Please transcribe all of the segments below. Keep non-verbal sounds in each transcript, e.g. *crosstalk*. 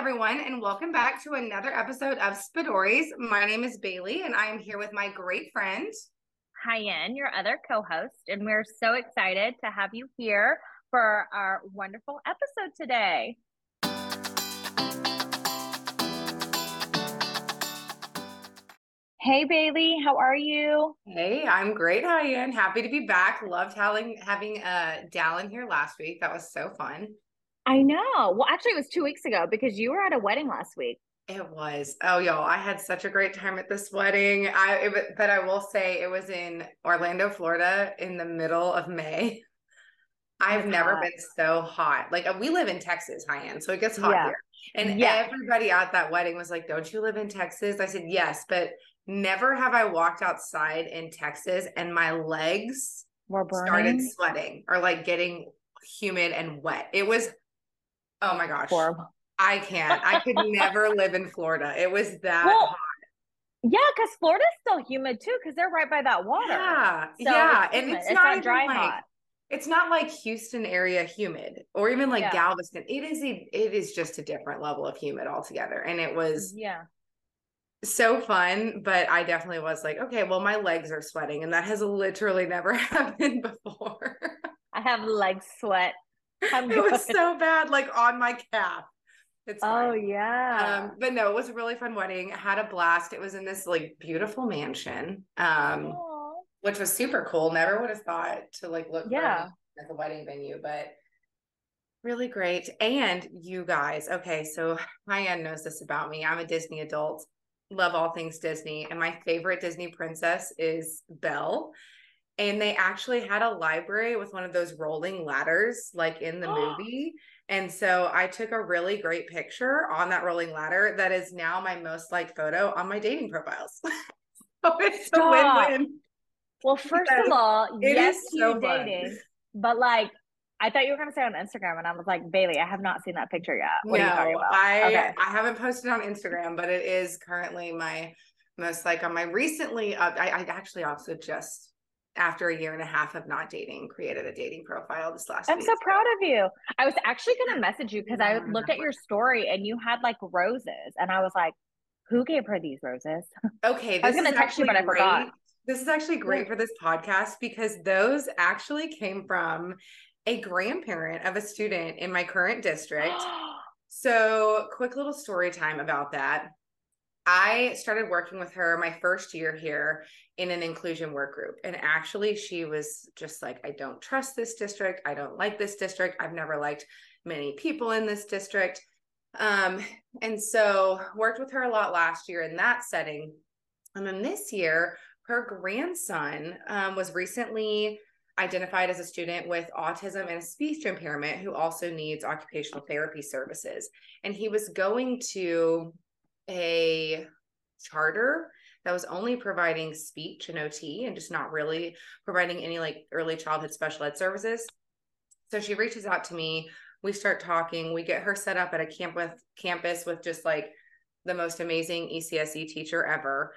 everyone, and welcome back to another episode of Spadories. My name is Bailey, and I am here with my great friend, Huyen, your other co host. And we're so excited to have you here for our wonderful episode today. Hey Bailey, how are you? Hey, I'm great, Huyen. Happy to be back. Loved having having uh Dalan here last week. That was so fun. I know. Well, actually, it was two weeks ago because you were at a wedding last week. It was. Oh, y'all, I had such a great time at this wedding. I, it, but I will say it was in Orlando, Florida, in the middle of May. Oh I've never hot. been so hot. Like uh, we live in Texas, Huyen, so it gets hot yeah. here. And yeah. everybody at that wedding was like, "Don't you live in Texas?" I said, "Yes," but never have I walked outside in Texas and my legs started sweating or like getting humid and wet. It was Oh my gosh. Horrible. I can't. I could never *laughs* live in Florida. It was that well, hot. Yeah, because Florida's still humid too, because they're right by that water. Yeah. So yeah. It's and it's, it's not, not dry like, hot. It's not like Houston area humid or even like yeah. Galveston. It is a it is just a different level of humid altogether. And it was yeah so fun, but I definitely was like, okay, well, my legs are sweating, and that has literally never *laughs* happened before. I have leg sweat I'm *laughs* it was so bad, like on my calf. It's fine. oh yeah. Um, but no, it was a really fun wedding. I had a blast. It was in this like beautiful mansion, um, Aww. which was super cool. Never would have thought to like look yeah at the wedding venue, but really great. And you guys, okay, so Huyen knows this about me. I'm a Disney adult, love all things Disney, and my favorite Disney princess is Belle and they actually had a library with one of those rolling ladders like in the *gasps* movie and so i took a really great picture on that rolling ladder that is now my most liked photo on my dating profiles *laughs* so it's Stop. a win-win well first of all yes so dating but like I thought you were gonna say on Instagram, and I was like, Bailey, I have not seen that picture yet. What no, I okay. I haven't posted on Instagram, but it is currently my most like on my recently. Uh, I, I actually also just after a year and a half of not dating, created a dating profile this last I'm week. so proud of you. I was actually going to message you because I looked at your story and you had like roses. And I was like, who gave her these roses? *laughs* Okay. I was going to text you, but I great. forgot. This is actually great for this podcast because those actually came from a grandparent of a student in my current district. *gasps* so, quick little story time about that. I started working with her my first year here in an inclusion work group. And actually, she was just like, I don't trust this district. I don't like this district. I've never liked many people in this district. Um, and so worked with her a lot last year in that setting. And then this year, her grandson um, was recently identified as a student with autism and a speech impairment who also needs occupational therapy services. And he was going to a charter that was only providing speech and OT and just not really providing any like early childhood special ed services. So she reaches out to me. We start talking. We get her set up at a camp with campus with just like the most amazing ECSE teacher ever.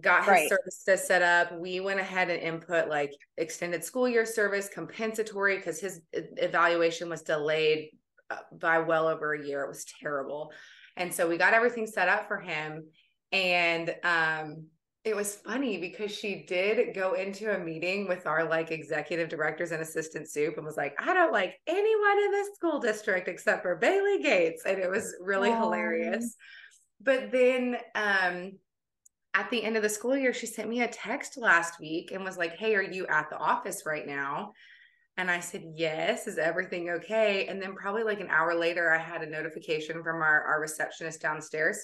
Got her right. services set up. We went ahead and input like extended school year service, compensatory because his evaluation was delayed uh, by well over a year. It was terrible. And so we got everything set up for him. And um, it was funny because she did go into a meeting with our like executive directors and assistant soup and was like, I don't like anyone in this school district except for Bailey Gates. And it was really Aww. hilarious. But then um, at the end of the school year, she sent me a text last week and was like, Hey, are you at the office right now? And I said, Yes, is everything okay? And then, probably like an hour later, I had a notification from our, our receptionist downstairs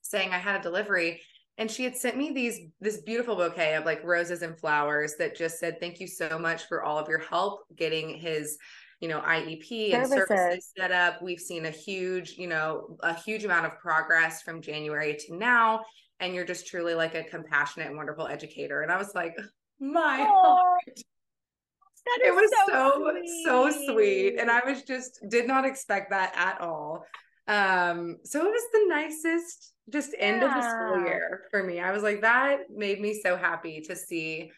saying I had a delivery. And she had sent me these this beautiful bouquet of like roses and flowers that just said, Thank you so much for all of your help getting his you know IEP and services. services set up. We've seen a huge, you know, a huge amount of progress from January to now. And you're just truly like a compassionate and wonderful educator. And I was like, my It was so so sweet. so sweet and i was just did not expect that at all um so it was the nicest just end yeah. of the school year for me i was like that made me so happy to see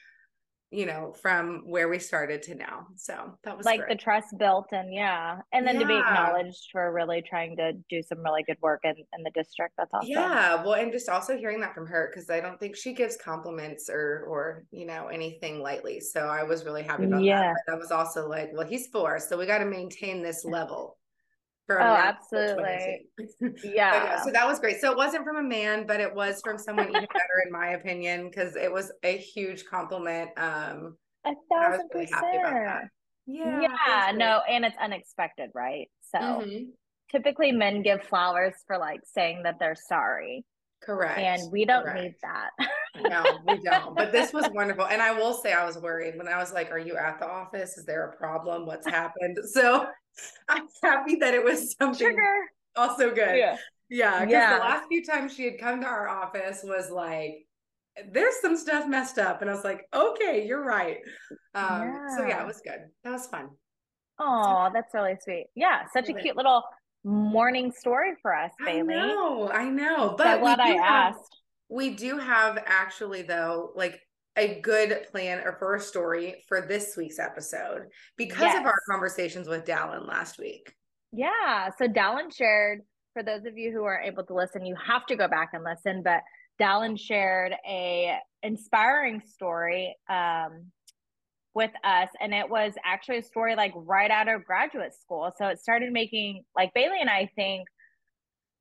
you know, from where we started to now. So that was like great. the trust built and yeah. And then yeah. to be acknowledged for really trying to do some really good work in, in the district. That's awesome. Yeah. Well, and just also hearing that from her because I don't think she gives compliments or or you know anything lightly. So I was really happy about yeah. that. But I was also like, well, he's four, so we got to maintain this level. From oh, absolutely. *laughs* yeah. yeah. So that was great. So it wasn't from a man, but it was from someone even better, in my opinion, because it was a huge compliment. Um, a thousand really percent. Yeah. Yeah. No, and it's unexpected, right? So mm-hmm. typically men give flowers for like saying that they're sorry. Correct. And we don't Correct. need that. no, we don't. But this was *laughs* wonderful. And I will say I was worried when I was like, Are you at the office? Is there a problem? What's happened? So *laughs* I'm happy that it was something Sugar. also good. Yeah. Yeah. Because yeah. the last few times she had come to our office was like, there's some stuff messed up. And I was like, okay, you're right. Um, yeah. So yeah, it was good. That was fun. Oh, that's really sweet. Yeah. Such a cute little morning story for us, Bailey. I know, I know. But so glad I have, asked. We do have actually though, like a good plan or for a story for this week's episode because yes. of our conversations with Dalan last week. Yeah. So Dalan shared, for those of you who are able to listen, you have to go back and listen, but Dalan shared a inspiring story um, with us and it was actually a story like right out of graduate school so it started making like bailey and i think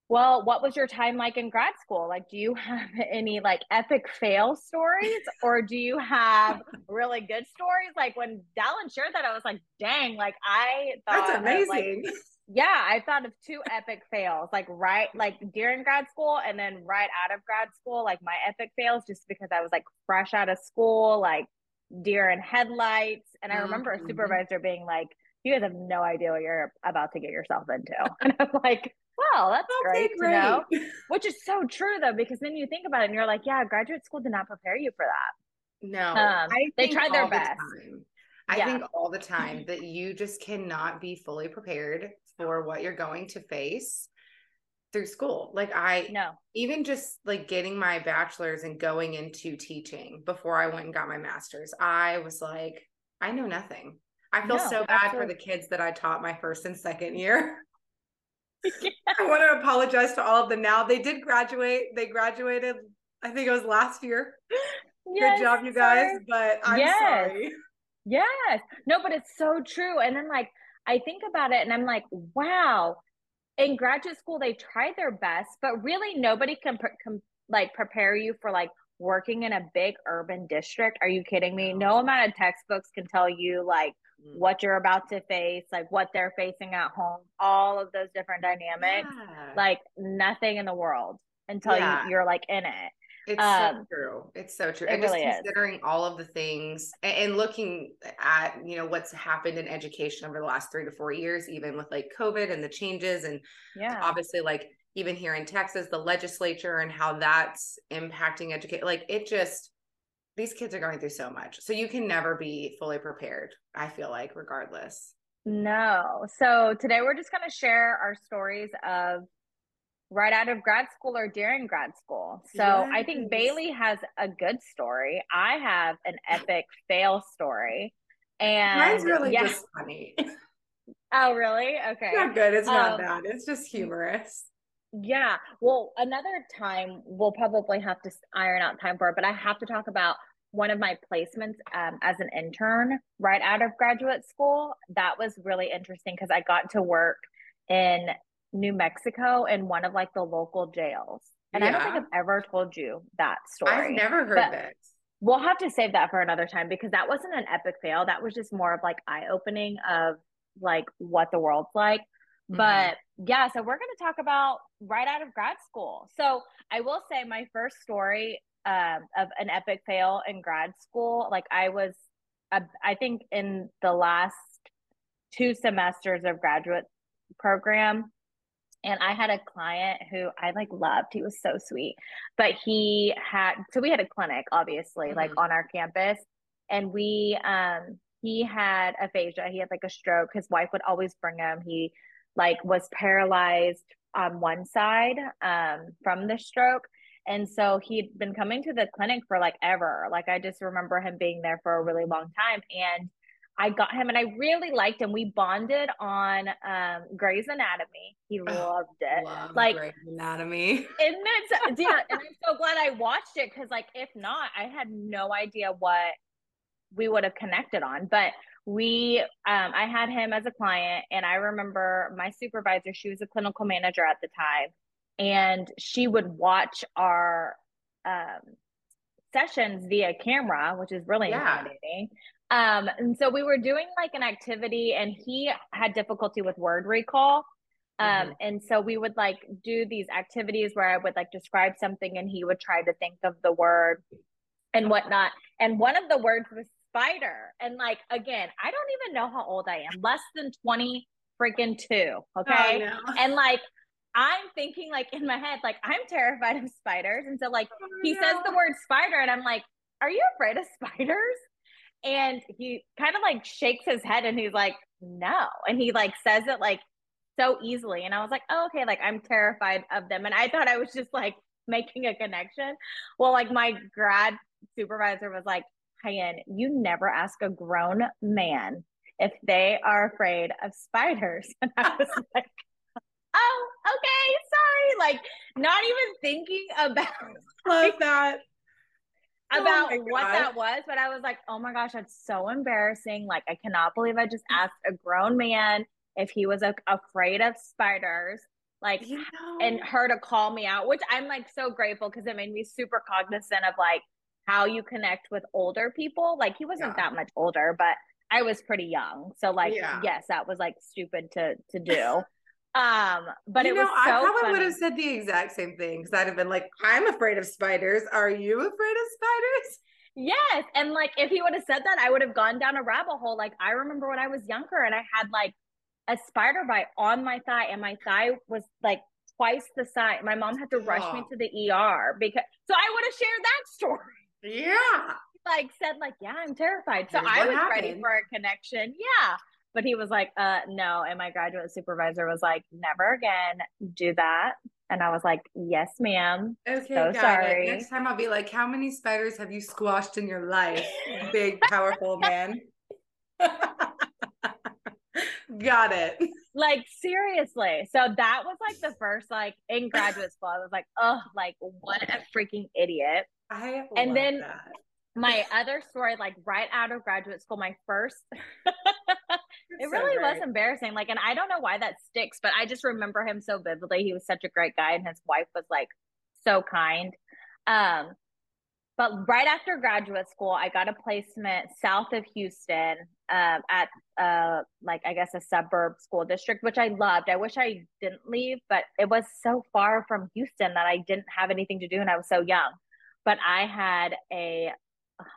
well what was your time like in grad school like do you *laughs* have any like epic fail stories or do you have *laughs* really good stories like when Dalan shared that i was like dang like i thought that's amazing like, *laughs* yeah i thought of two epic fails like right like during grad school and then right out of grad school like my epic fails just because i was like fresh out of school like deer in headlights. And I remember mm-hmm. a supervisor being like, you guys have no idea what you're about to get yourself into. And I'm like, well, that's okay, great, great, to know. *laughs* Which is so true though, because then you think about it and you're like, yeah, graduate school did not prepare you for that. No, um, they tried their best. The I yeah. think all the time *laughs* that you just cannot be fully prepared for what you're going to face through school. Like I no even just like getting my bachelor's and going into teaching before I went and got my master's, I was like, I know nothing. I feel no, so bad absolutely. for the kids that I taught my first and second year. Yeah. I want to apologize to all of them now. They did graduate. They graduated, I think it was last year. Yes, Good job, you guys. Sorry. But I'm yes. sorry. Yes. No, but it's so true. And then like I think about it and I'm like, wow, in graduate school they try their best but really nobody can, can like prepare you for like working in a big urban district are you kidding me no amount of textbooks can tell you like. What you're about to face like what they're facing at home all of those different dynamics yeah. like nothing in the world until yeah. you, you're like in it it's um, so true. It's so true. It and just considering is. all of the things and, and, looking at, you know, what's happened in education over the last three to four years, even with like COVID and the changes. And yeah, obviously like even here in Texas, the legislature and how that's impacting education. Like it just these kids are going through so much. So you can never be fully prepared, I feel like, regardless. No. So today we're just gonna share our stories of right out of grad school or during grad school. So yes. I think Bailey has a good story. I have an epic fail story. And mine's really yeah. just funny. *laughs* Oh, really? Okay. It's not good. It's not um, bad. It's just humorous. Yeah. Well, another time we'll probably have to iron out time for it, but I have to talk about one of my placements um, as an intern right out of graduate school. That was really interesting because I got to work in New Mexico in one of like the local jails. And yeah. I don't think I've ever told you that story. I've never heard this. We'll have to save that for another time because that wasn't an epic fail. That was just more of like eye opening of like what the world's like. Mm-hmm. But yeah, so we're going to talk about right out of grad school. So I will say my first story um, of an epic fail in grad school, like I was, uh, I think in the last two semesters of graduate program, and I had a client who I like loved. He was so sweet. But he had so we had a clinic obviously mm-hmm. like on our campus and we um he had aphasia. He had like a stroke. His wife would always bring him. He like was paralyzed on one side um from the stroke And so he'd been coming to the clinic for like ever. Like I just remember him being there for a really long time. And I got him and I really liked him. We bonded on um Grey's Anatomy. He loved it. Love like Grey's Anatomy. *laughs* Isn't it? Yeah, and I'm so glad I watched it because, like, if not, I had no idea what we would have connected on. But we, um, I had him as a client, and I remember my supervisor. She was a clinical manager at the time, and she would watch our um, sessions via camera, which is really Yeah. intimidating. Um, and so we were doing like an activity, and he had difficulty with word recall. Um, Mhm. and so we would like do these activities where I would like describe something and he would try to think of the word and whatnot. And one of the words was spider. And like, again, I don't even know how old I am, less than 20 freaking two. Okay. Oh, no. And like, I'm thinking like in my head, like I'm terrified of spiders. And so like oh, he Oh, says the word spider and I'm like, are you afraid of spiders? And he kind of like shakes his head and he's like, no. And he like says it like so easily. And I was like, oh, okay, like I'm terrified of them. And I thought I was just like making a connection. Well, like my grad supervisor was like, Huyen, you never ask a grown man if they are afraid of spiders. *laughs* And I was like, oh, okay, sorry. Like not even thinking about *laughs* Love that. Oh about my what that was, but I was like, oh my gosh, that's so embarrassing. Like, I cannot believe I just asked a grown man if he was afraid of spiders, like, You know, and her to call me out, which I'm like so grateful because it made me super cognizant of like how you connect with older people. Like, he wasn't Yeah. that much older, but I was pretty young. So, like, Yeah. yes, that was like stupid to to do. Um, but you it know, was so I probably funny. would have said the exact same thing because I'd have been like, I'm afraid of spiders. Are you afraid of spiders? *laughs* Yes. And like if he would have said that, I would have gone down a rabbit hole. Like I remember when I was younger and I had like a spider bite on my thigh, and my thigh was like twice the size. My mom had to rush me Oh. to the ER because so I would have shared that *laughs* story. Yeah. Like said, like, yeah, I'm terrified. So Here's I was ready for a connection. Yeah. But he was like, uh, no. And my graduate supervisor was like, never again do that. And I was like, yes, ma'am. Okay, So got sorry. it. Next time I'll be like, how many spiders have you squashed in your life, big, powerful *laughs* man? got it. like seriously so that was like the first like in graduate school i was like oh like what a freaking idiot I And then- that. my other story like right out of graduate school my first *laughs* it so really was embarrassing like and i don't know why that sticks but i just remember him so vividly. He was such a great guy and his wife was like so kind. Um but right after graduate school i got a placement south of houston um, at uh like i guess a suburb school district which i loved. I wish i didn't leave but it was so far from houston that i didn't have anything to do and i was so young. But i had a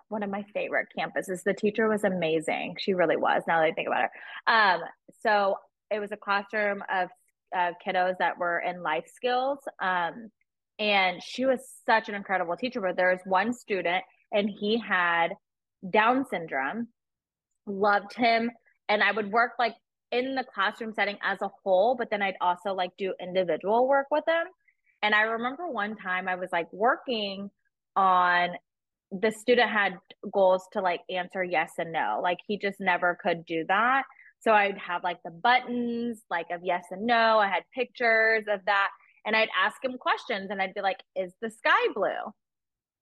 one of my favorite campuses. The teacher was amazing. She really was now that i think about her um so it was a classroom of uh, kiddos that were in life skills um and she was such an incredible teacher but there was one student and he had down syndrome loved him and i would work like in the classroom setting as a whole but then i'd also like do individual work with him. And i remember one time i was like working on the student had goals to like answer yes and no like he just never could do that so i'd have like the buttons like of yes and no i had pictures of that and I'd ask him questions and I'd be like, is the sky blue?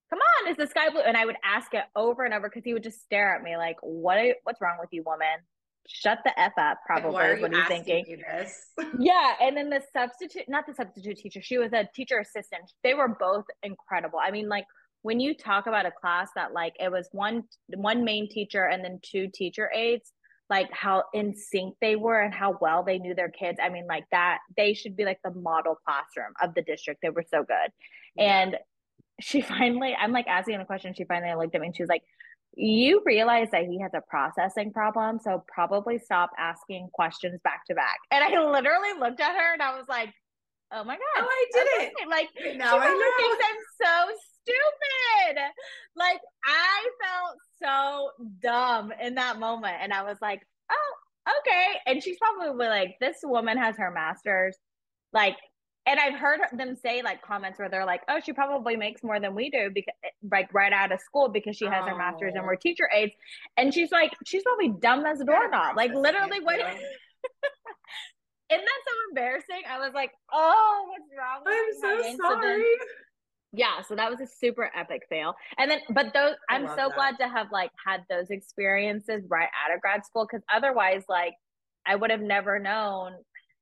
Come on, is the sky blue? And I would ask it over and over because he would just stare at me like, what are, what's wrong with you, woman? Shut the F up, probably why are is what you thinking. *laughs* Yeah. And then the substitute, not the substitute teacher, she was a teacher assistant. They were both incredible. I mean, like when you talk about a class that like it was one one main teacher and then two teacher aides, like how in sync they were and how well they knew their kids. I mean, like that they should be like the model classroom of the district. They were so good. And she *laughs* finally, I'm like asking him a question. She finally looked at me and she was like, You realize that he has a processing problem. So probably stop asking questions back to back. And I literally looked at her and I was like, Oh my God. Oh, I did okay. it. Like, Now she I know. thinks i'm so stupid. Like, I felt so dumb in that moment. And I was like, Oh, okay. And she's probably like, This woman has her master's. Like, and I've heard them say like comments where they're like, "Oh, she probably makes more than we do because like right out of school because she has oh. her master's and we're oh. teacher aides." And she's like, "She's probably dumb as a doorknob." Like literally, what? *laughs* Isn't that so embarrassing? I was like, "Oh, what's wrong?" I'm so sorry. Yeah, so that was a super epic fail. And then, but those, I I'm so that. glad to have like had those experiences right out of grad school because otherwise, like, I would have never known.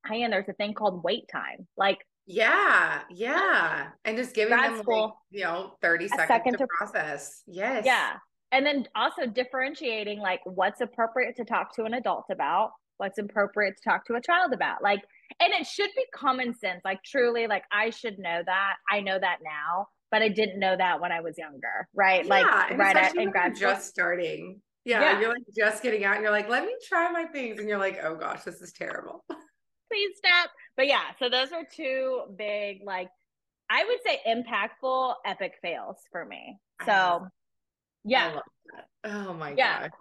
Hey, and there's a thing called wait time. Like, yeah, uh, yeah. And just giving them school, like, you know, 30 seconds second to, to process. Yes. Yeah. And then also differentiating like what's appropriate to talk to an adult about, what's appropriate to talk to a child about. Like, and it should be common sense. Like truly, like I should know that. I know that now, but I didn't know that when I was younger. Right. Yeah, like right at in grad just starting. Yeah, yeah. You're like just getting out and you're like, let me try my things. And you're like, oh gosh, this is terrible. *laughs* Please stop but yeah, so those are two big, like, I would say impactful, epic fails for me. So, yeah. Oh my yeah. god.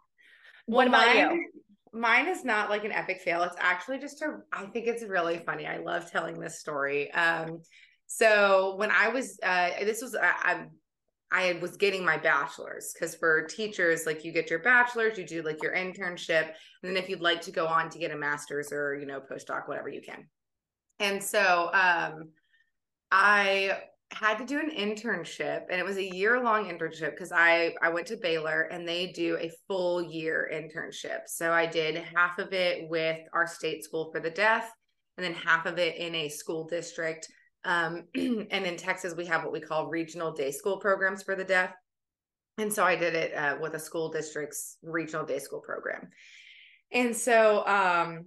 What well, about mine, you? Mine is not like an epic fail. It's actually just a. I think it's really funny. I love telling this story. Um, so when I was, uh, this was, I, I'm I was getting my bachelor's because for teachers, like you get your bachelor's, you do like your internship, and then if you'd like to go on to get a master's or you know postdoc, whatever you can. And so um, I had to do an internship and it was a year long internship because I I went to Baylor and they do a full year internship. So I did half of it with our state school for the deaf and then half of it in a school district. Um, *clears throat* and in Texas, we have what we call regional day school programs for the deaf. And so I did it uh, with a school district's regional day school program. And so um,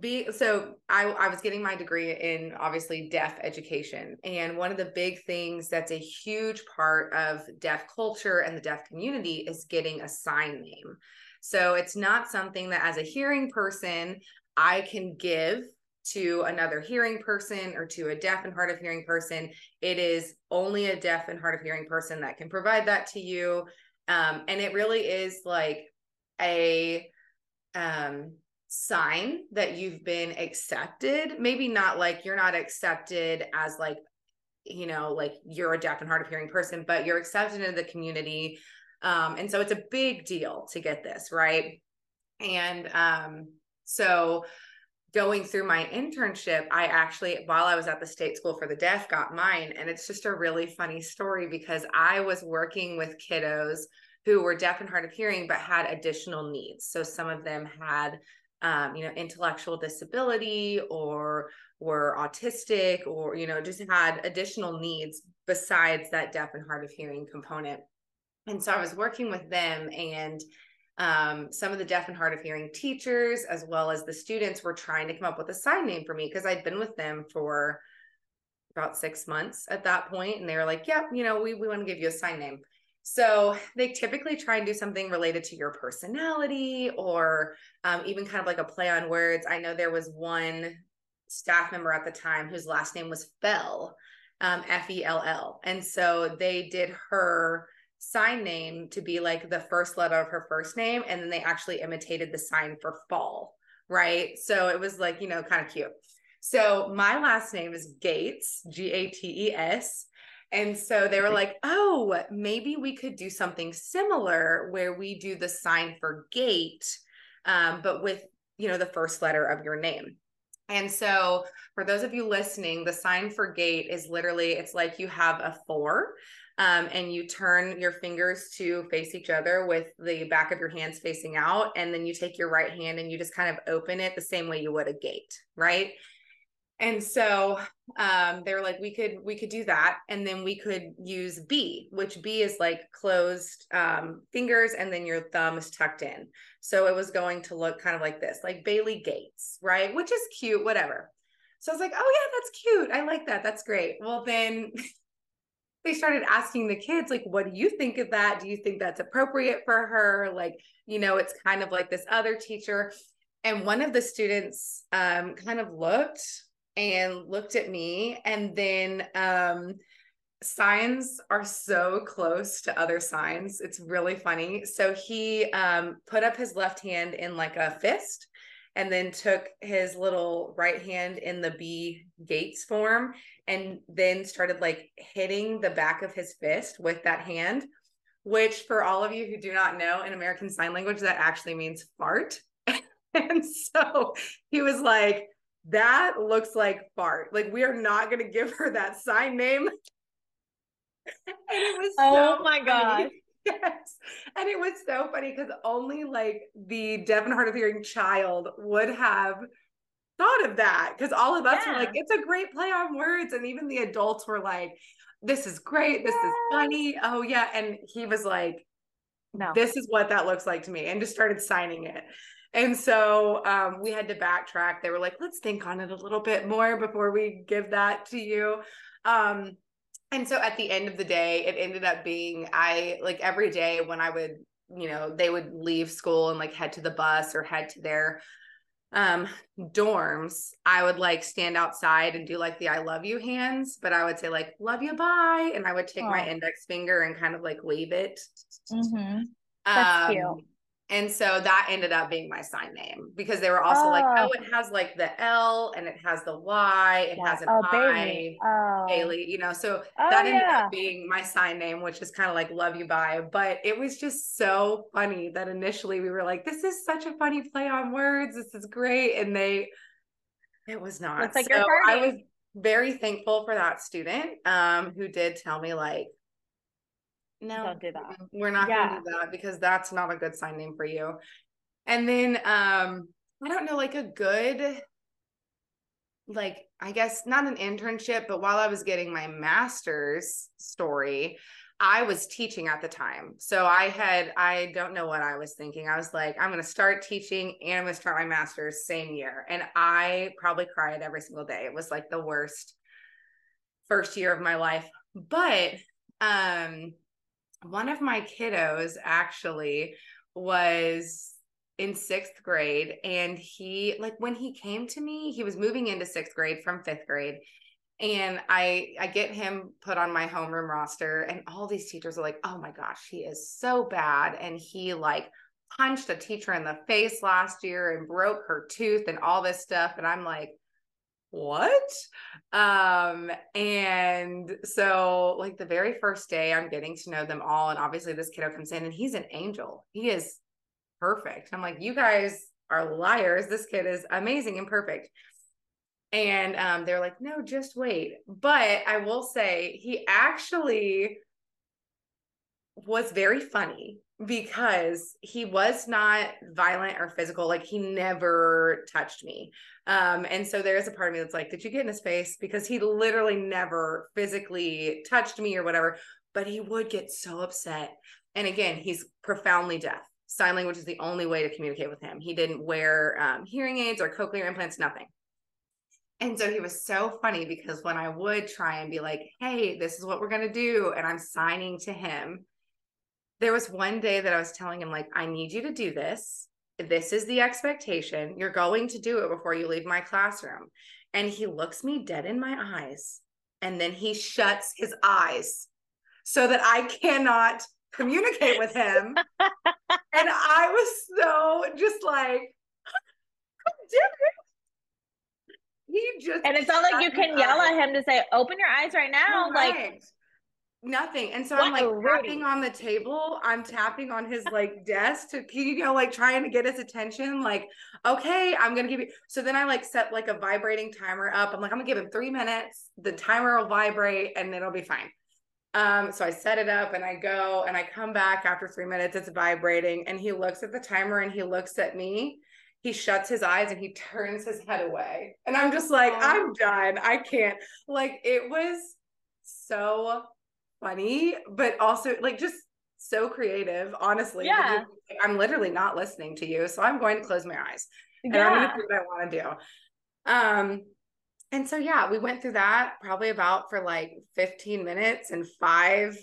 be so I, I was getting my degree in obviously deaf education. And one of the big things that's a huge part of deaf culture and the deaf community is getting a sign name. So it's not something that as a hearing person i can give to another hearing person or to a deaf and hard of hearing person. It is only a deaf and hard of hearing person that can provide that to you. Um, and it really is like a um sign that you've been accepted. Maybe not like you're not accepted as like you know like you're a deaf and hard of hearing person but you're accepted into the community. Um and so it's a big deal to get this right? And um so going through my internship i actually while i was at the state school for the deaf got mine. And it's just a really funny story because i was working with kiddos who were deaf and hard of hearing but had additional needs. So some of them had um, you know, intellectual disability or were autistic or, you know, just had additional needs besides that deaf and hard of hearing component. And so I was working with them and um, some of the deaf and hard of hearing teachers, as well as the students, were trying to come up with a sign name for me because I'd been with them for about six months at that point, and they were like, "Yeah, you know, we we want to give you a sign name." So they typically try and do something related to your personality or um, even kind of like a play on words. I know there was one staff member at the time whose last name was Fell, um, F E L L. And so they did her sign name to be like the first letter of her first name. And then they actually imitated the sign for fall. Right. So it was like, you know, kind of cute. So my last name is Gates, G A T E S. And so they were like, oh, maybe we could do something similar where we do the sign for gate, um, but with, you know, the first letter of your name. And so for those of you listening, the sign for gate is literally, it's like you have a four um, and you turn your fingers to face each other with the back of your hands facing out. And then you take your right hand and you just kind of open it the same way you would a gate, right? And so um, they were like we could we could do that. And then we could use b which b is like closed um, fingers and then your thumb is tucked in. So it was going to look kind of like this like bailey gates right? Which is cute whatever. So i was like oh yeah that's cute. I like that. That's great. Well then *laughs* they started asking the kids like what do you think of that? Do you think that's appropriate for her? Like you know it's kind of like this other teacher. And one of the students um, kind of looked and looked at me and then um signs are so close to other signs it's really funny so he um put up his left hand in like a fist and then took his little right hand in the B Gates form and then started like hitting the back of his fist with that hand, which for all of you who do not know in American Sign Language, that actually means fart. *laughs* and so he was like, that looks like fart. Like we are not going to give her that sign name. and it was oh so my god. Yes. And it was so funny because only like the deaf and hard of hearing child would have thought of that. Because all of us yeah. were like, it's a great play on words. And even the adults were like, this is great. This yeah. is funny. Oh, yeah. And he was like, no. this is what that looks like to me. And just started signing it. And so um, we had to backtrack. They were like, let's think on it a little bit more before we give that to you. Um, and so at the end of the day, it ended up being I like every day when I would, you know, they would leave school and like head to the bus or head to their um dorms i would like stand outside and do like the i love you hands but i would say like love you bye and i would take oh. my index finger and kind of like wave it mm-hmm. That's um, cute. And so that ended up being my sign name because they were also oh. like, oh, it has like the L and it has the Y, it yeah. has an oh, I, oh. Bailey, you know. So oh, that ended yeah. up being my sign name, which is kind of like love you bye. But it was just so funny that initially we were like, this is such a funny play on words. This is great. And they, it was not. It's like so I was very thankful for that student um, who did tell me like, no, don't do that. We're not yeah. gonna do that because that's not a good sign name for you. And then um, I don't know, like a good like I guess not an internship, but while I was getting my master's story, I was teaching at the time. So I had, I don't know what I was thinking. I was like, I'm going to start teaching and I'm going to start my master's same year. And I probably cried every single day. It was like the worst first year of my life. But um one of my kiddos actually was in sixth grade and he like when he came to me he was moving into sixth grade from fifth grade and i i get him put on my homeroom roster and all these teachers are like oh my gosh he is so bad. And he like punched a teacher in the face last year and broke her tooth and all this stuff. And i'm like what? Um, and so like the very first day I'm getting to know them all, and obviously this kiddo comes in and he's an angel. He is perfect. I'm like, you guys are liars. This kid is amazing and perfect. And um, they're like, no, just wait. But I will say he actually was very funny because he was not violent or physical like he never touched me. Um and so there's a part of me that's like did you get in his face? Because he literally never physically touched me or whatever but he would get so upset. And again he's profoundly deaf. Sign language is the only way to communicate with him. He didn't wear um, hearing aids or cochlear implants nothing. And so he was so funny because when I would try and be like, hey, this is what we're going to do, and I'm signing to him, there was one day that I was telling him, like, I need you to do this. This is the expectation. You're going to do it before you leave my classroom. And he looks me dead in my eyes. And then he shuts his eyes so that I cannot communicate with him. *laughs* and I was so just like, come do it. he just and it's not like you can yell eyes. at him to say open your eyes right now right. like Nothing. And so what I'm like tapping on the table. I'm tapping on his like desk to you know, like trying to get his attention. Like, okay, I'm gonna give you so then I like set like a vibrating timer up. I'm like, I'm gonna give him three minutes, the timer will vibrate and it'll be fine. Um, so I set it up and I go and I come back after three minutes, it's vibrating, and he looks at the timer and he looks at me. He shuts his eyes and he turns his head away. And I'm just like, I'm done. I can't. Like, it was so funny, but also like just so creative, honestly. Yeah. I'm literally not listening to you. So I'm going to close my eyes. And yeah. I'm gonna do what I want to do. Um, and so yeah, we went through that probably about for like 15 minutes and five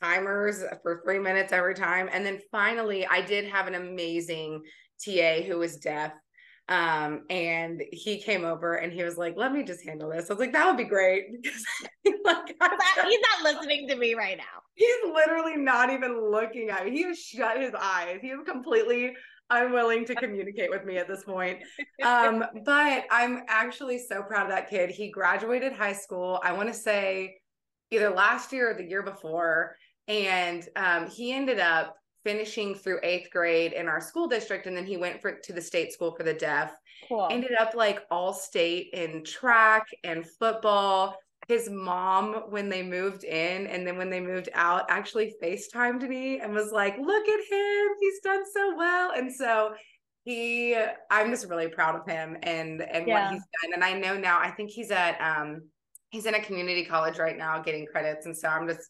timers for three minutes every time. And then finally I did have an amazing TA who was deaf um, and he came over and he was like, let me just handle this. I was like, that would be great. *laughs* Because like, he's not listening to me right now. He's literally not even looking at me. He has shut his eyes. He is completely I'm to communicate with me at this point. Um, *laughs* but I'm actually so proud of that kid. He graduated high school, I want to say either last year or the year before. And um, he ended up finishing through eighth grade in our school district. And then he went for, to the state school for the deaf. Cool. Ended up like all state in track and football his mom when they moved in and then when they moved out actually FaceTimed me and was like, look at him. He's done so well. And so he I'm just really proud of him and and yeah. what he's done. And I know now I think he's at um he's in a community college right now getting credits. And so I'm just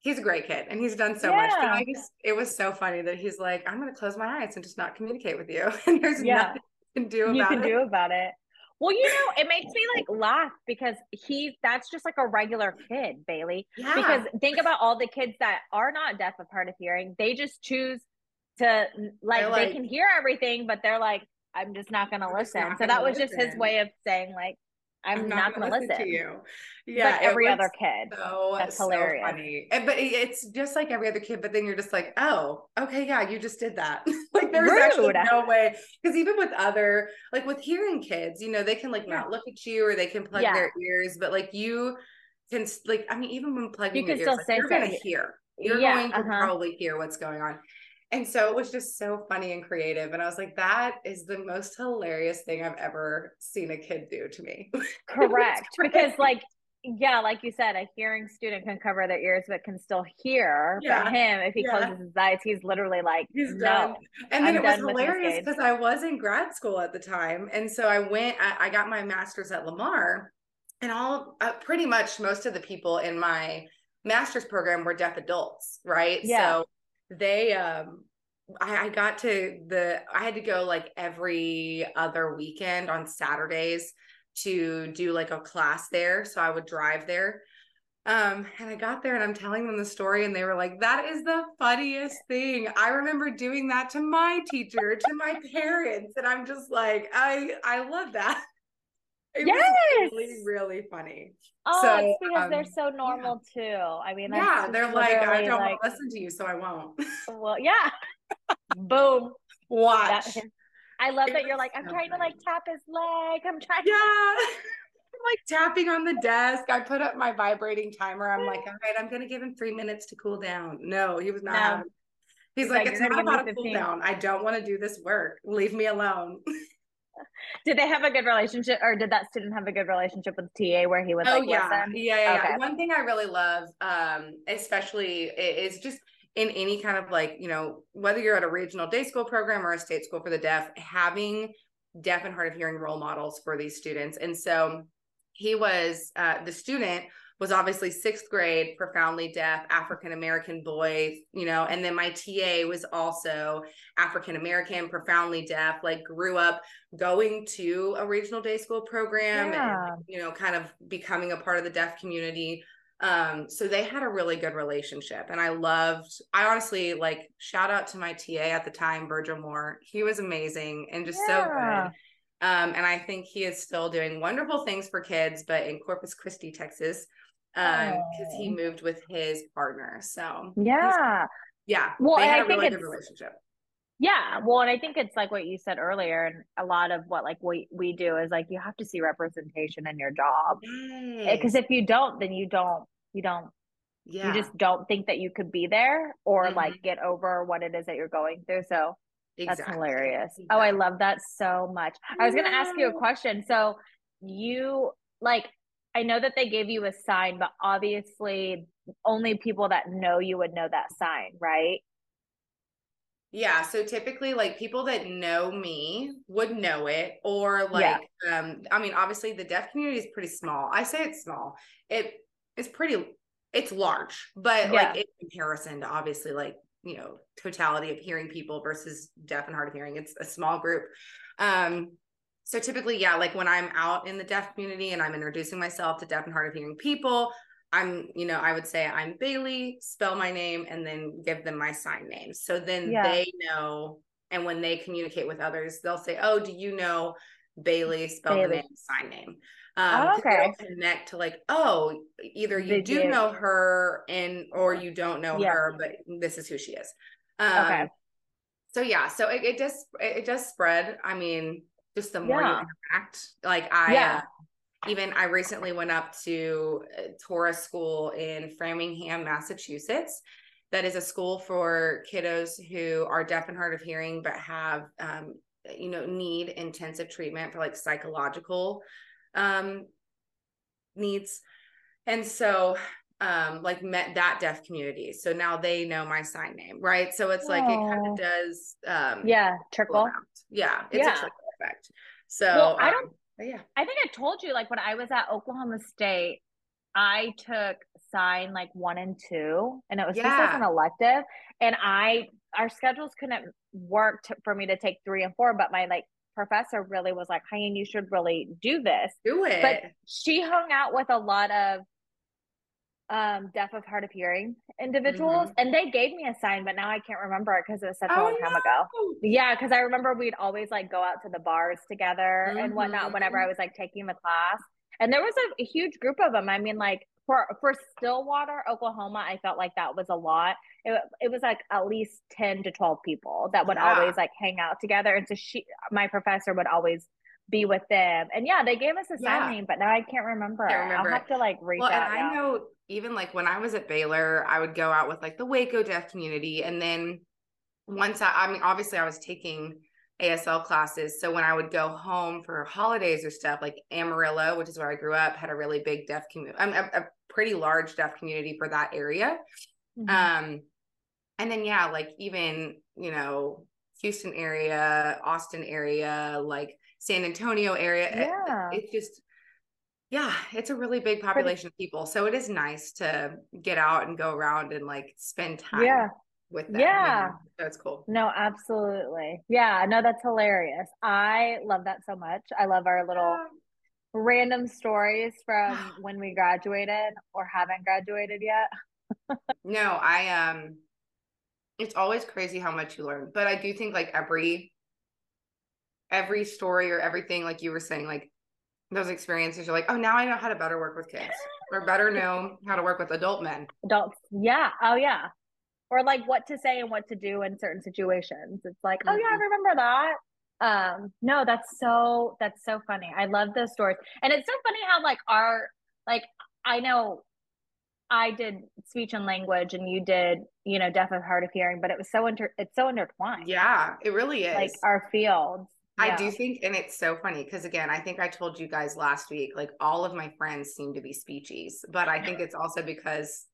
he's a great kid and he's done so yeah. much. But I just it was so funny that he's like, I'm gonna close my eyes and just not communicate with you. *laughs* And there's yeah. nothing you can do about you can it. do about it. Well, you know, it makes me like laugh because he that's just like a regular kid, Bailey. Yeah. Because think about all the kids that are not deaf of hard of hearing. They just choose to like, like they can hear everything, but they're like, I'm just not gonna listen. So that was listen. just his way of saying like I'm, I'm not, not, gonna, listen, listen, to you. Yeah, like every other kid. So, That's so hilarious. Funny. And, but it's just like every other kid. But then you're just like, oh, okay, yeah, you just did that. *laughs* like there's actually no way. Because even with other, like with hearing kids, you know, they can like yeah. not look at you or they can plug yeah. their ears, but like you can like, I mean, even when plugging you your ears, like, you're gonna hear. You're yeah, going to uh-huh. probably hear what's going on. And so it was just so funny and creative. And I was like, that is the most hilarious thing I've ever seen a kid do to me. *laughs* Correct. *laughs* because, like, yeah, like you said, a hearing student can cover their ears but can still hear. Yeah. For him, if he yeah. closes his eyes, he's literally like, he's no. Done. And then I'm it was hilarious because I was in grad school at the time. And so I went, I, I got my master's at Lamar, and all uh, pretty much most of the people in my master's program were deaf adults, right? Yeah. So they um I, I got to the I had to go like every other weekend on Saturdays to do like a class there. So I would drive there. Um, and I got there and I'm telling them the story, and they were like, That is the funniest thing. I remember doing that to my teacher, to my parents. And I'm just like, I I love that. It yes. really, really funny. Oh, so, it's because um, they're so normal yeah. too. I mean, yeah, they're like, I don't like, want to listen to you, so I won't. Well, yeah. *laughs* Boom. Watch. That, I love that you're like, I'm trying to like tap his leg. I'm trying. Yeah. *laughs* *laughs* I'm like tapping on the desk. I put up my vibrating timer. I'm like, all right, I'm gonna give him three minutes to cool down. No, he was not. No. He's, He's like, like, it's not about a cool down. I don't want to do this work. Leave me alone. *laughs* did they have a good relationship or did that student have a good relationship with TA where he would oh, like yeah. listen? Yeah, yeah, okay. yeah. One thing I really love, um, especially is just in any kind of like, you know, whether you're at a regional day school program or a state school for the deaf, having deaf and hard of hearing role models for these students. And so he was uh, the student was obviously sixth grade, profoundly deaf, African American boy, you know, and then my TA was also African American, profoundly deaf, like grew up going to a regional day school program yeah. and, you know, kind of becoming a part of the deaf community. Um, so they had a really good relationship. And I loved, I honestly like shout out to my TA at the time, Virgil Moore. He was amazing and just yeah. so good. Um, and I think he is still doing wonderful things for kids, but in Corpus Christi, Texas um because he moved with his partner so yeah yeah well they had a really good relationship yeah well and i think it's like what you said earlier and a lot of what like we, we do is like you have to see representation in your job because yes. if you don't then you don't you don't yeah. you just don't think that you could be there or mm-hmm. like get over what it is that you're going through so exactly. that's hilarious exactly. oh i love that so much i was going to ask you a question so you like I know that they gave you a sign, but obviously only people that know you would know that sign, right? Yeah, so typically like people that know me would know it or like yeah. um I mean obviously the deaf community is pretty small. I say it's small. It is pretty it's large, but yeah. like in comparison to obviously like, you know, totality of hearing people versus deaf and hard of hearing, it's a small group. Um so typically, yeah, like when I'm out in the deaf community and I'm introducing myself to deaf and hard of hearing people, I'm, you know, I would say I'm Bailey, spell my name, and then give them my sign name. So then yeah. they know. And when they communicate with others, they'll say, Oh, do you know Bailey, spell Bailey. the name, sign name? Um, oh, okay. connect to like, oh, either you they do, do know her and or you don't know yeah. her, but this is who she is. Um, okay so yeah, so it, it does it does spread. I mean, just the more Yeah. you interact. Like I Yeah. uh, even I recently went up to Torah School in Framingham, Massachusetts. That is a school for kiddos who are deaf and hard of hearing, but have um, you know need intensive treatment for like psychological um, needs. And so um like met that deaf community. So now they know my sign name, right? So it's like it kind of does um Yeah, trickle. Yeah, it's Yeah. So Well, I um, don't- but yeah. I think I told you, like when I was at Oklahoma State, I took sign like one and two, and it was just as an elective. And I, our schedules couldn't work to, for me to take three and four, but my like professor really was like, Hayden, you should really do this. Do it. But she hung out with a lot of um deaf of hard of hearing individuals, and they gave me a sign, but now I can't remember it because it was such a Mm-hmm. Oh, long time ago. Yeah, because I remember we'd always like go out to the bars together and whatnot whenever Mhm. I was like taking the class. And there was a, a huge group of them. I mean, like for for Stillwater, Oklahoma, I felt like that was a lot. It, it was like at least ten to twelve people that would Yeah. always like hang out together. And so she, my professor, would always be with them. And yeah, they gave us a sign Yeah. name, but now I can't remember. Can't remember I'll have to like reach well, and out. I know even like when I was at Baylor, I would go out with like the Waco deaf community. And then once I, I mean, obviously I was taking ASL classes. So when I would go home for holidays or stuff, like Amarillo, which is where I grew up, had a really big deaf community, um, a, a pretty large deaf community for that area. Mhm. Um, and then yeah, like even you know Houston area, Austin area, like San Antonio area. it- Yeah. it's just yeah, it's a really big population of people. So it is nice to get out and go around and like spend time Yeah. with them. Yeah. know? Cool. No, absolutely. Yeah, no, that's hilarious. I love that so much. I love our little random stories from *sighs* when we graduated or haven't graduated yet. *laughs* No, I um it's always crazy how much you learn. But I do think like every every story or everything, like you were saying, like those experiences, you're like, oh now I know how to better work with kids or better *laughs* know how to work with adult men. Adults, yeah. Oh, yeah. Or like what to say and what to do in certain situations. It's like, oh, yeah, I Mhm. remember that. Um, no, that's so, that's so funny. I love those stories. And it's so funny how like our, like, I know I did speech and language and you did, you know, deaf and hard of hearing, but it was so inter, it's so intertwined. Yeah, it really is. Like our fields. I do think, and it's so funny because again, I think I told you guys last week, like all of my friends seem to be speechies, but I think it's also because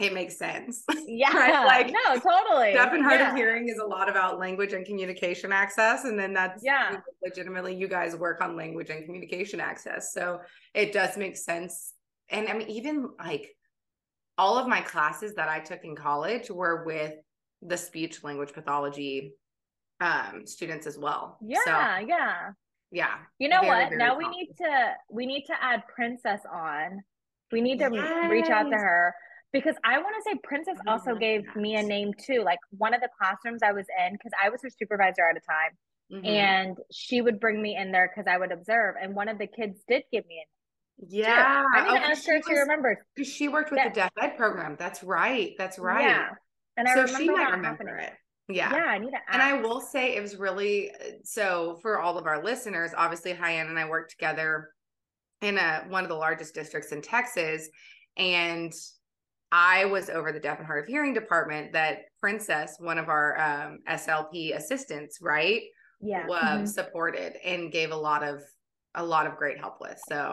it makes sense. *laughs* Yeah. Right, like, no, totally. Deaf and hard yeah. of hearing is a lot about language and communication access. And then that's Yeah. legitimately you guys work on language and communication access. So it does make sense. And I mean, even like all of my classes that I took in college were with the speech language pathology um students as well. Yeah, So yeah. yeah. You know Very, what? very Now we need to we need to add Princess on. We need to reach out to her because I want to say Princess I also gave me a name too. Like one of the classrooms I was in because I was her supervisor at a time, Mhm. and she would bring me in there because I would observe. And one of the kids did give me a name. too. yeah. I need oh, to ask her she if she remembers. she worked with That- the deaf ed program. That's right. That's right. Yeah, and I so remember she might remember happening. it. Yeah. Yeah, I need to ask. And I will say it was really so for all of our listeners, obviously Huyen and I worked together in a one of the largest districts in Texas. And I was over the deaf and hard of hearing department that Princess, one of our um, SLP assistants, right, yeah. was mhm. supported and gave a lot of a lot of great help with. So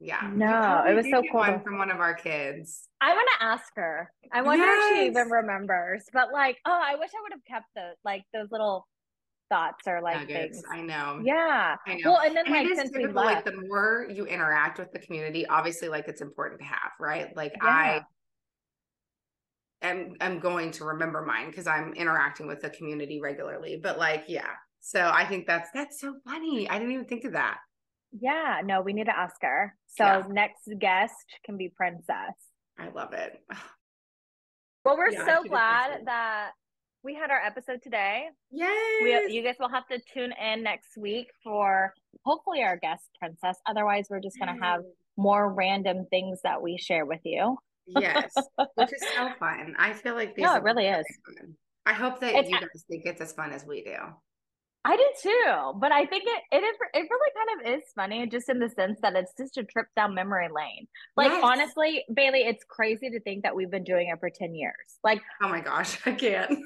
yeah. No, it was so cool one from one of our kids. I want to ask her. I wonder if she even remembers. But like, oh, I wish I would have kept the like those little thoughts or like Nuggets. things. I know. Yeah. I know. Well, and then and like since we typical, like the more you interact with the community, obviously, like it's important to have, right? Like yeah. I am I'm going to remember mine because I'm interacting with the community regularly. But like, yeah. So I think that's that's so funny. I didn't even think of that. Yeah, no, we need to ask her. So Yeah. next guest can be Princess. I love it. *sighs* Well, we're Yeah, so glad that we had our episode today. Yes. We, you guys will have to tune in next week for hopefully our guest princess. Otherwise, we're just going to have more random things that we share with you. yes, which is *laughs* so fun. I feel like these No, it really really is. fun. I hope that it's, you guys think it's as fun as we do. I do too, but I think it it it really kind of is funny, just in the sense that it's just a trip down memory lane. Like yes. honestly, Bailey, it's crazy to think that we've been doing it for ten years. Like, oh my gosh, *laughs* I can't.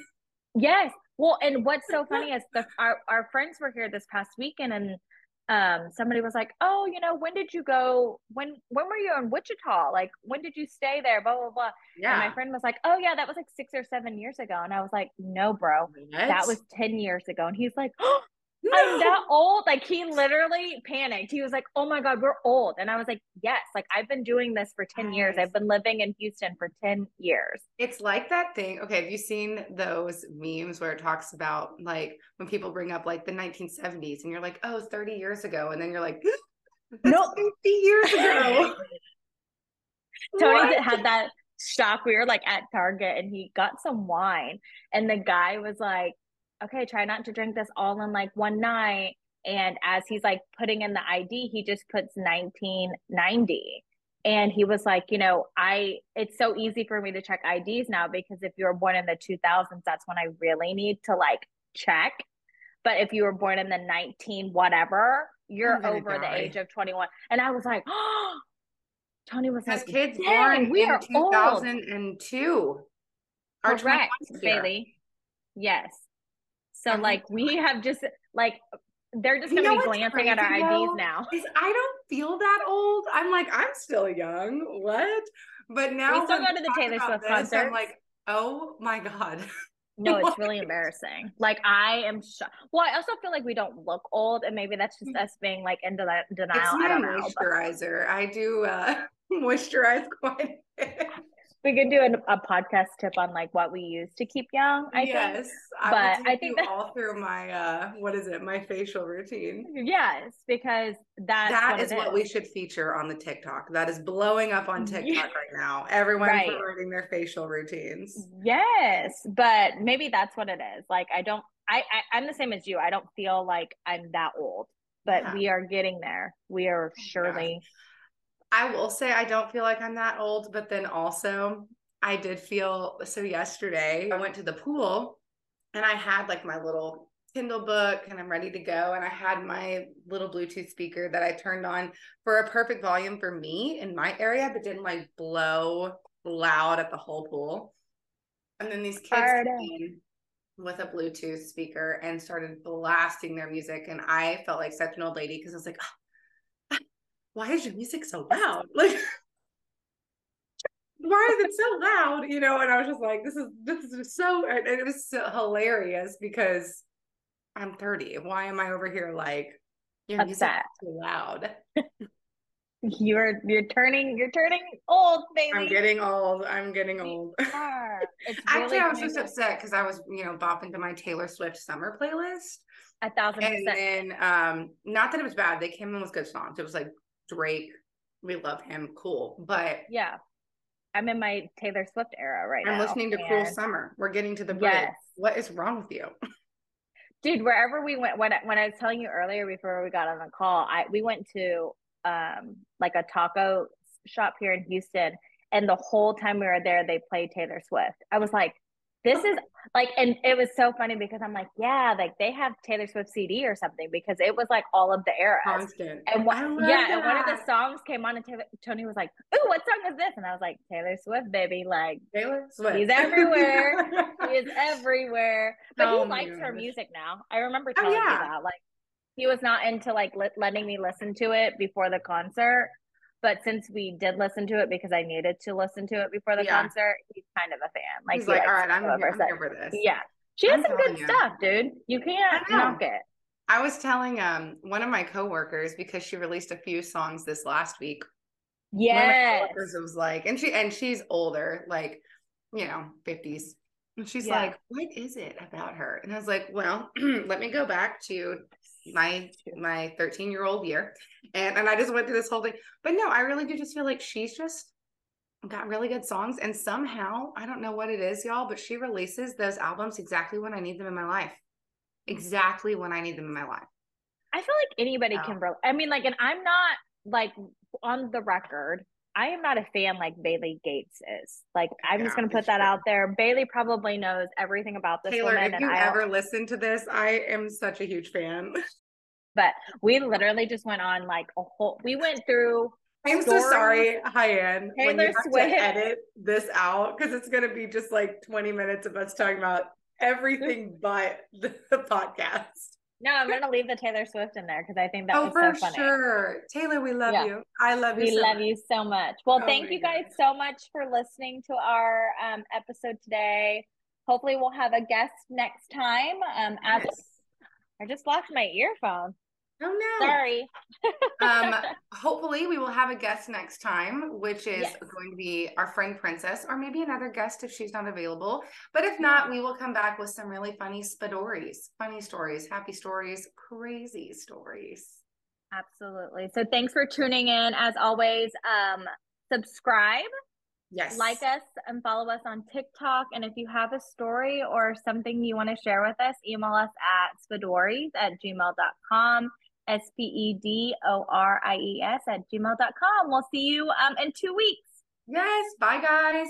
Yes, well, and what's so *laughs* funny is the our our friends were here this past weekend, and um somebody was like oh you know when did you go when when were you in wichita? Like when did you stay there? Blah blah blah. Yeah and my friend was like oh yeah that was like six or seven years ago. And i was like no bro. What? that was 10 years ago. And he's like *gasps* oh no. I'm that old. Like he literally panicked. He was like, "Oh my god, we're old." And I was like, "Yes, like I've been doing this for 10 years. I've been living in Houston for 10 years." It's like that thing. Okay, have you seen those memes where it talks about like when people bring up like the 1970s and you're like, "Oh, 30 years ago." And then you're like, "No, 50 years ago." *laughs* Tony had that shock. We were like at Target and he got some wine and the guy was like okay, try not to drink this all in like one night. And as he's like putting in the ID, he just puts 1990. And he was like, you know, I, it's so easy for me to check IDs now because if you were born in the 2000s, that's when I really need to like check. But if you were born in the 19 whatever, you're over die. the age of 21. And I was like, oh, *gasps* Tony was like, kids born we in are 2002. Correct, Bailey. Yes. So like we have just like they're just gonna be glancing at our IDs now. Is I don't feel that old. I'm like, I'm still young. What? But now we still go to the Taylor Swift concert. I'm like, oh my God. *laughs* No, it's really embarrassing. Like I am shocked. Well, I also feel like we don't look old, and maybe that's just us being like into that denial. It's my I don't moisturizer. Know, but... I do uh *laughs* moisturize quite we could do an, a podcast tip on like what we use to keep young. I yes, think. I but I think that all through my uh, what is it? My facial routine. Yes, because that what is what is. we should feature on the TikTok. That is blowing up on TikTok yeah. right now. Everyone's right. promoting their facial routines. Yes, but maybe that's what it is. Like I don't. I, I I'm the same as you. I don't feel like I'm that old, but yeah. we are getting there. We are surely. Yeah I will say I don't feel like I'm that old, but then also I did feel so yesterday I went to the pool and I had like my little Kindle book and I'm ready to go. And I had my little Bluetooth speaker that I turned on for a perfect volume for me in my area, but didn't like blow loud at the whole pool. And then these kids came with a Bluetooth speaker and started blasting their music. And I felt like such an old lady because I was like, oh, why is your music so loud? *laughs* Like, why is it so loud? You know, and I was just like, this is this is so and it was so hilarious because I'm 30. Why am I over here like your Upset. music is too loud? *laughs* you're you're turning you're turning old, baby. I'm getting old. I'm getting old. *laughs* Really Actually, I was just upset because I was, you know, bopping to my Taylor Swift summer playlist. A thousand percent. And then um, not that it was bad. They came in with good songs. It was like Drake, we love him, cool. But yeah, I'm in my Taylor Swift era right I'm now. I'm listening to. Cruel Summer. We're getting to the break. Yes. What is wrong with you? *laughs* Dude, wherever we went, when I, when I was telling you earlier before we got on the call, I we went to um like a taco shop here in Houston, and the whole time we were there, they played Taylor Swift. I was like, this is like and it was so funny because i'm like yeah like they have taylor swift cd or something because it was like all of the eras constant. And what yeah that. and one of the songs came on and taylor, tony was like oh what song is this? And i was like taylor swift baby like taylor swift. he's everywhere. He is *laughs* everywhere. But oh he likes her music now. I remember oh, telling oh, yeah. you that like he was not into like letting me listen to it before the concert but since we did listen to it because I needed to listen to it before the yeah. concert, he's kind of a fan. Like, he's like, all right, I'm, I'm here for this. Yeah. She has I'm some good you. stuff, dude. You can't knock it. I was telling um one of my coworkers because she released a few songs this last week. Yeah. was like, and she and she's older, like, you know, 50s. And she's yeah. like, what is it about her? And I was like, well, *clears throat* let me go back to my my 13 year old year. And and i just went through this whole thing. But no i really do just feel like she's just got really good songs. And somehow i don't know what it is y'all but she releases those albums exactly when i need them in my life. Exactly when i need them in my life. I feel like anybody can bro i mean like and i'm not like on the record I am not a fan like Bailey Gates is. Like, I'm Yeah, just going to put that true. out there. Bailey probably knows everything about this Taylor, woman, if you I. ever listen to this, I am such a huge fan. *laughs* But we literally just went on like a whole. We went through. I'm so sorry, Huyen, when you have Swift. to edit this out because it's gonna be just like 20 minutes of us talking about everything but the podcast. No, I'm going to leave the Taylor Swift in there because I think that oh, was for so funny. sure. Taylor, we love Yeah. you. I love you. We so love much. you so much. Well, Oh thank you guys so much for listening to our um, episode today. Hopefully, we'll have a guest next time. Um, as Yes. I just lost my earphone. Oh no. Sorry. um *laughs* hopefully we will have a guest next time which is Yes. going to be our friend princess or maybe another guest if she's not available but if not we will come back with some really funny stories funny stories happy stories crazy stories Absolutely. So, thanks for tuning in. As always, um, subscribe, yes like us, and follow us on TikTok. And if you have a story or something you want to share with us, email us at spedories at gmail.com. S P E D O R I E S at gmail.com. We'll see you um, in two weeks. yes bye guys